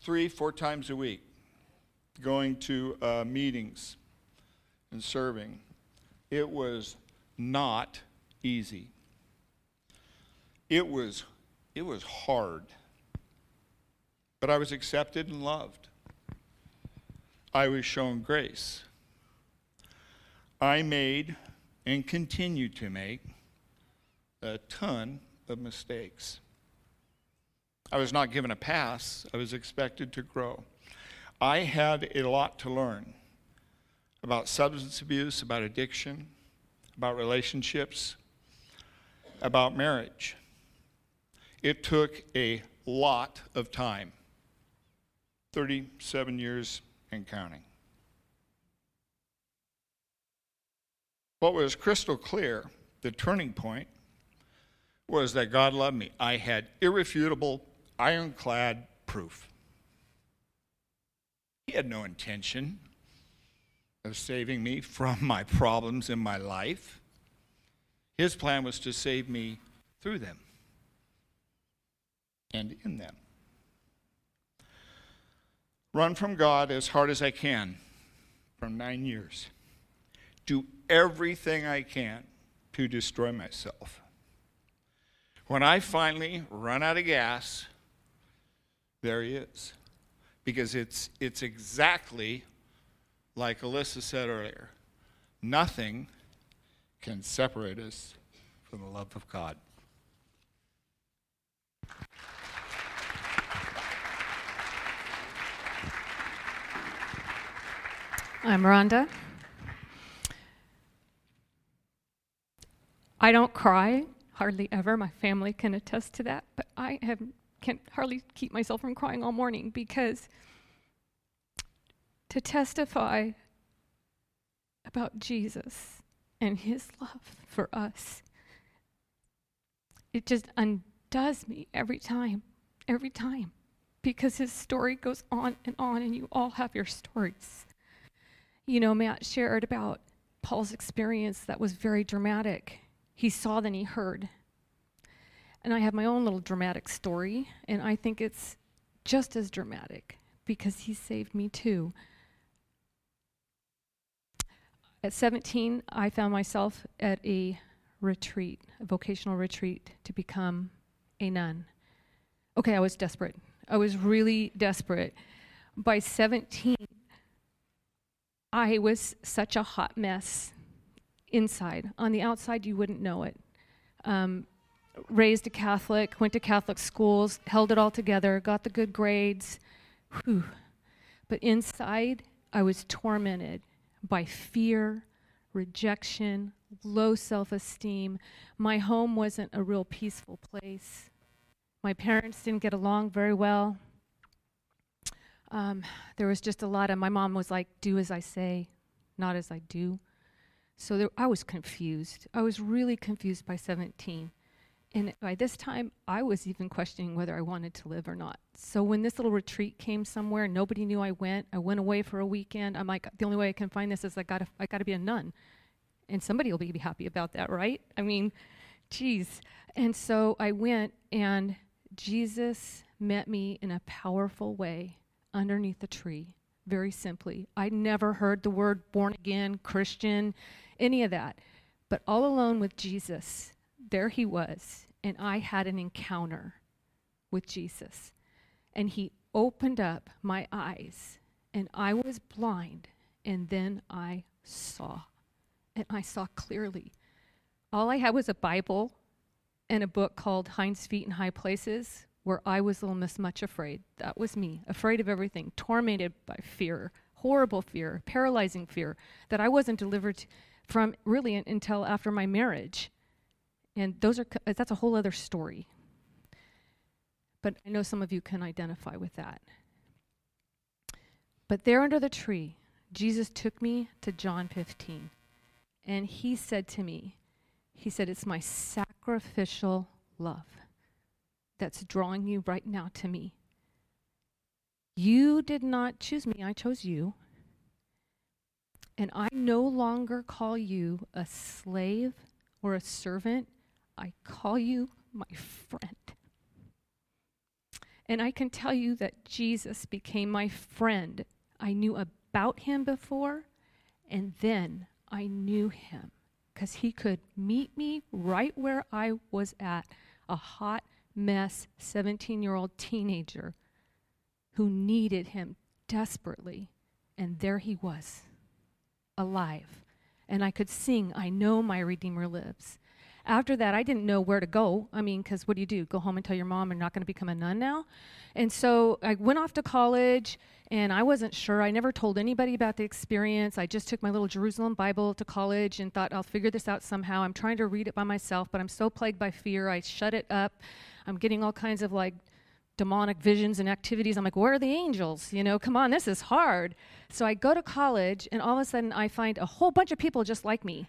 three, four times a week, going to uh, meetings and serving. It was not easy. It was, it was hard. But I was accepted and loved. I was shown grace. I made and continue to make a ton of mistakes. I was not given a pass, I was expected to grow. I had a lot to learn about substance abuse, about addiction, about relationships, about marriage. It took a lot of time 37 years and counting. What was crystal clear, the turning point, was that God loved me. I had irrefutable, ironclad proof. He had no intention of saving me from my problems in my life. His plan was to save me through them and in them. Run from God as hard as I can for nine years. Do everything I can to destroy myself. When I finally run out of gas, there he is. Because it's, it's exactly like Alyssa said earlier nothing can separate us from the love of God. I'm Rhonda. I don't cry hardly ever. My family can attest to that, but I have can hardly keep myself from crying all morning because to testify about Jesus and his love for us it just undoes me every time, every time because his story goes on and on and you all have your stories you know, Matt shared about Paul's experience that was very dramatic. He saw, then he heard. And I have my own little dramatic story, and I think it's just as dramatic because he saved me too. At 17, I found myself at a retreat, a vocational retreat, to become a nun. Okay, I was desperate. I was really desperate. By 17, I was such a hot mess inside. On the outside, you wouldn't know it. Um, raised a Catholic, went to Catholic schools, held it all together, got the good grades. Whew. But inside, I was tormented by fear, rejection, low self esteem. My home wasn't a real peaceful place. My parents didn't get along very well um, there was just a lot of my mom was like, "Do as I say, not as I do." So there, I was confused. I was really confused by 17. And by this time, I was even questioning whether I wanted to live or not. So when this little retreat came somewhere, nobody knew I went. I went away for a weekend. I'm like, the only way I can find this is I gotta, I gotta be a nun, and somebody will be happy about that, right? I mean, geez. And so I went, and Jesus met me in a powerful way underneath the tree, very simply. I never heard the word born again, Christian, any of that. But all alone with Jesus, there he was, and I had an encounter with Jesus. And he opened up my eyes, and I was blind, and then I saw. And I saw clearly. All I had was a Bible and a book called Hinds Feet in High Places, where I was almost much afraid. That was me, afraid of everything, tormented by fear, horrible fear, paralyzing fear that I wasn't delivered from really until after my marriage. And those are uh, that's a whole other story. But I know some of you can identify with that. But there under the tree, Jesus took me to John 15. And he said to me, he said, It's my sacrificial love that's drawing you right now to me. You did not choose me, I chose you. And I no longer call you a slave or a servant, I call you my friend. And I can tell you that Jesus became my friend. I knew about him before, and then I knew him because he could meet me right where I was at, a hot mess 17 year old teenager who needed him desperately. And there he was, alive. And I could sing, I know my Redeemer lives. after that, I didn't know where to go. I mean, because what do you do? Go home and tell your mom you're not going to become a nun now? And so I went off to college and I wasn't sure. I never told anybody about the experience. I just took my little Jerusalem Bible to college and thought I'll figure this out somehow. I'm trying to read it by myself, but I'm so plagued by fear. I shut it up. I'm getting all kinds of like demonic visions and activities. I'm like, where are the angels? You know, come on, this is hard. So I go to college, and all of a sudden I find a whole bunch of people just like me.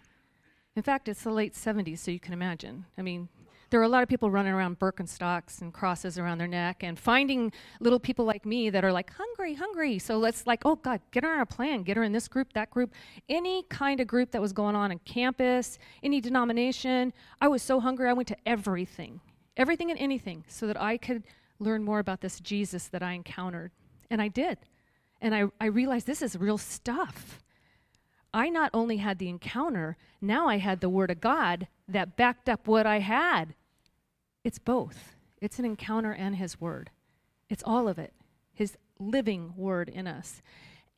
In fact, it's the late 70s, so you can imagine. I mean, there were a lot of people running around Birkenstocks and crosses around their neck and finding little people like me that are like hungry, hungry. So let's like, oh God, get her on a plan, get her in this group, that group, any kind of group that was going on on campus, any denomination. I was so hungry, I went to everything, everything and anything, so that I could learn more about this Jesus that I encountered. And I did. And I, I realized this is real stuff. I not only had the encounter, now I had the Word of God that backed up what I had. It's both. It's an encounter and His Word. It's all of it, His living Word in us.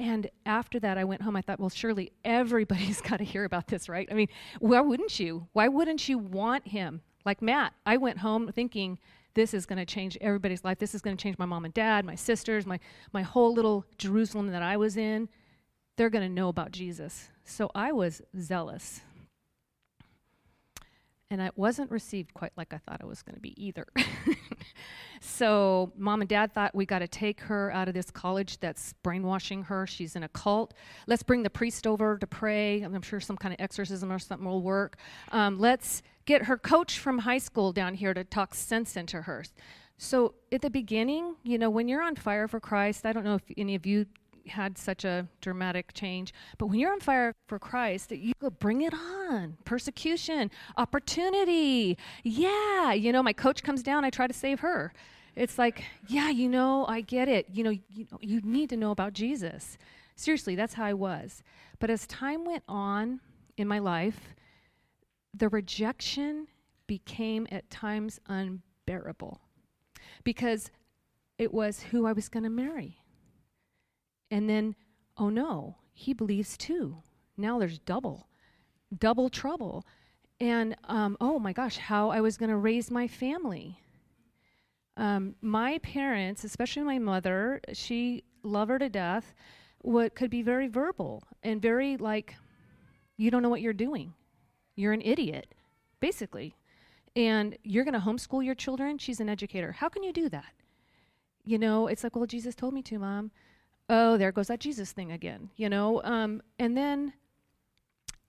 And after that, I went home. I thought, well, surely everybody's got to hear about this, right? I mean, why wouldn't you? Why wouldn't you want Him? Like Matt, I went home thinking, this is going to change everybody's life. This is going to change my mom and dad, my sisters, my, my whole little Jerusalem that I was in they're going to know about Jesus. So I was zealous. And it wasn't received quite like I thought it was going to be either. so mom and dad thought we got to take her out of this college that's brainwashing her. She's in a cult. Let's bring the priest over to pray. I'm sure some kind of exorcism or something will work. Um, let's get her coach from high school down here to talk sense into her. So at the beginning, you know, when you're on fire for Christ, I don't know if any of you had such a dramatic change. But when you're on fire for Christ, you go bring it on. Persecution, opportunity. Yeah, you know, my coach comes down, I try to save her. It's like, yeah, you know, I get it. You know, you, you need to know about Jesus. Seriously, that's how I was. But as time went on in my life, the rejection became at times unbearable because it was who I was going to marry. And then, oh no, he believes too. Now there's double, double trouble. And um, oh my gosh, how I was going to raise my family. Um, my parents, especially my mother, she loved her to death, what could be very verbal and very like, you don't know what you're doing. You're an idiot, basically. And you're going to homeschool your children. She's an educator. How can you do that? You know, it's like, well, Jesus told me to, mom oh, there goes that Jesus thing again, you know? Um, and then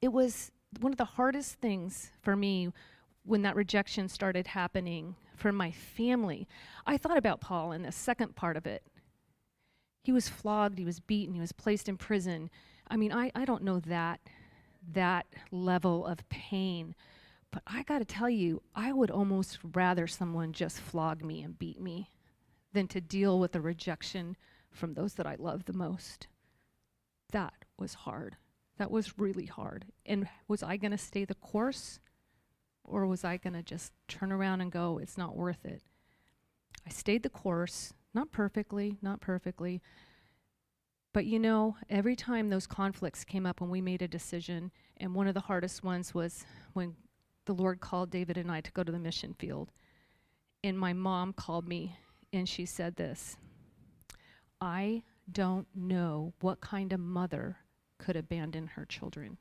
it was one of the hardest things for me when that rejection started happening from my family. I thought about Paul in the second part of it. He was flogged, he was beaten, he was placed in prison. I mean, I, I don't know that that level of pain. But I got to tell you, I would almost rather someone just flog me and beat me than to deal with the rejection from those that I love the most. That was hard. That was really hard. And was I going to stay the course? Or was I going to just turn around and go, it's not worth it? I stayed the course, not perfectly, not perfectly. But you know, every time those conflicts came up when we made a decision, and one of the hardest ones was when the Lord called David and I to go to the mission field. And my mom called me and she said this I don't know what kind of mother could abandon her children.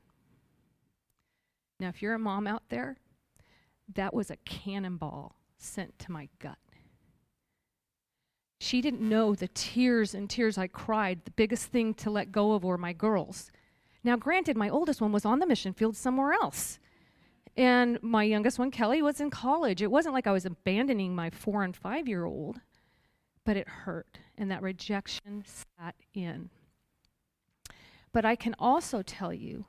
Now, if you're a mom out there, that was a cannonball sent to my gut. She didn't know the tears and tears I cried. The biggest thing to let go of were my girls. Now, granted, my oldest one was on the mission field somewhere else. And my youngest one, Kelly, was in college. It wasn't like I was abandoning my four and five year old but it hurt, and that rejection sat in. But I can also tell you,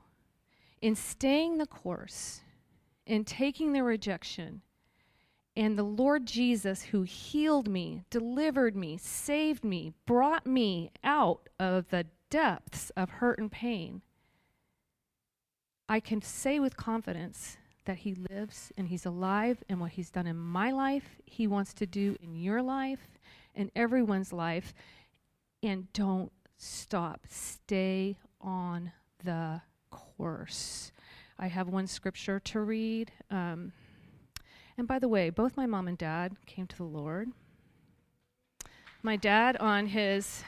in staying the course, in taking the rejection, and the Lord Jesus, who healed me, delivered me, saved me, brought me out of the depths of hurt and pain, I can say with confidence that He lives and He's alive, and what He's done in my life, He wants to do in your life in everyone's life. And don't stop. Stay on the course. I have one scripture to read. Um, And by the way, both my mom and dad came to the Lord. My dad, on his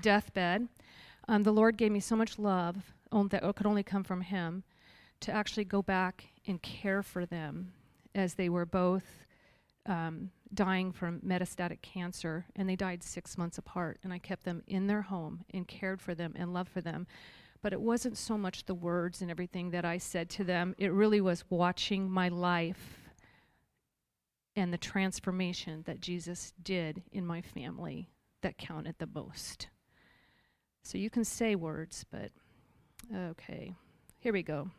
deathbed, um, the Lord gave me so much love that could only come from Him to actually go back and care for them as they were both um, dying from metastatic cancer, and they died six months apart. And I kept them in their home and cared for them and loved for them. But it wasn't so much the words and everything that I said to them, it really was watching my life and the transformation that Jesus did in my family that counted the most. So you can say words, but okay, here we go.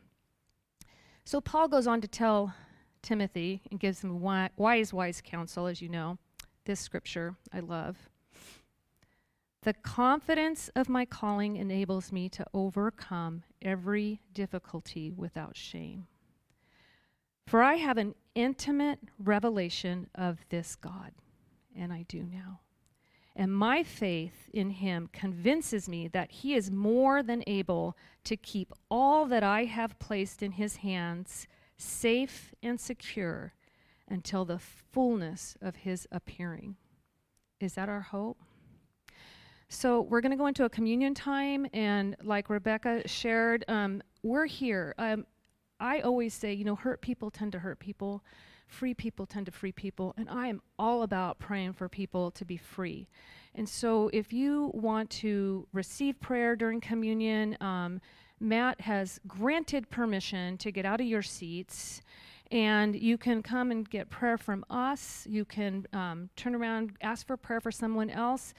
So Paul goes on to tell Timothy and gives him wise, wise counsel, as you know. This scripture I love. The confidence of my calling enables me to overcome every difficulty without shame. For I have an intimate revelation of this God, and I do now. And my faith in him convinces me that he is more than able to keep all that I have placed in his hands safe and secure until the fullness of his appearing. Is that our hope? So, we're going to go into a communion time, and like Rebecca shared, um, we're here. Um, I always say, you know, hurt people tend to hurt people, free people tend to free people, and I am all about praying for people to be free. And so if you want to receive prayer during communion, um, Matt has granted permission to get out of your seats and you can come and get prayer from us. You can um, turn around, ask for prayer for someone else.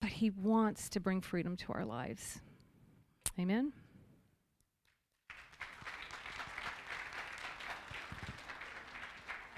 But he wants to bring freedom to our lives. Amen.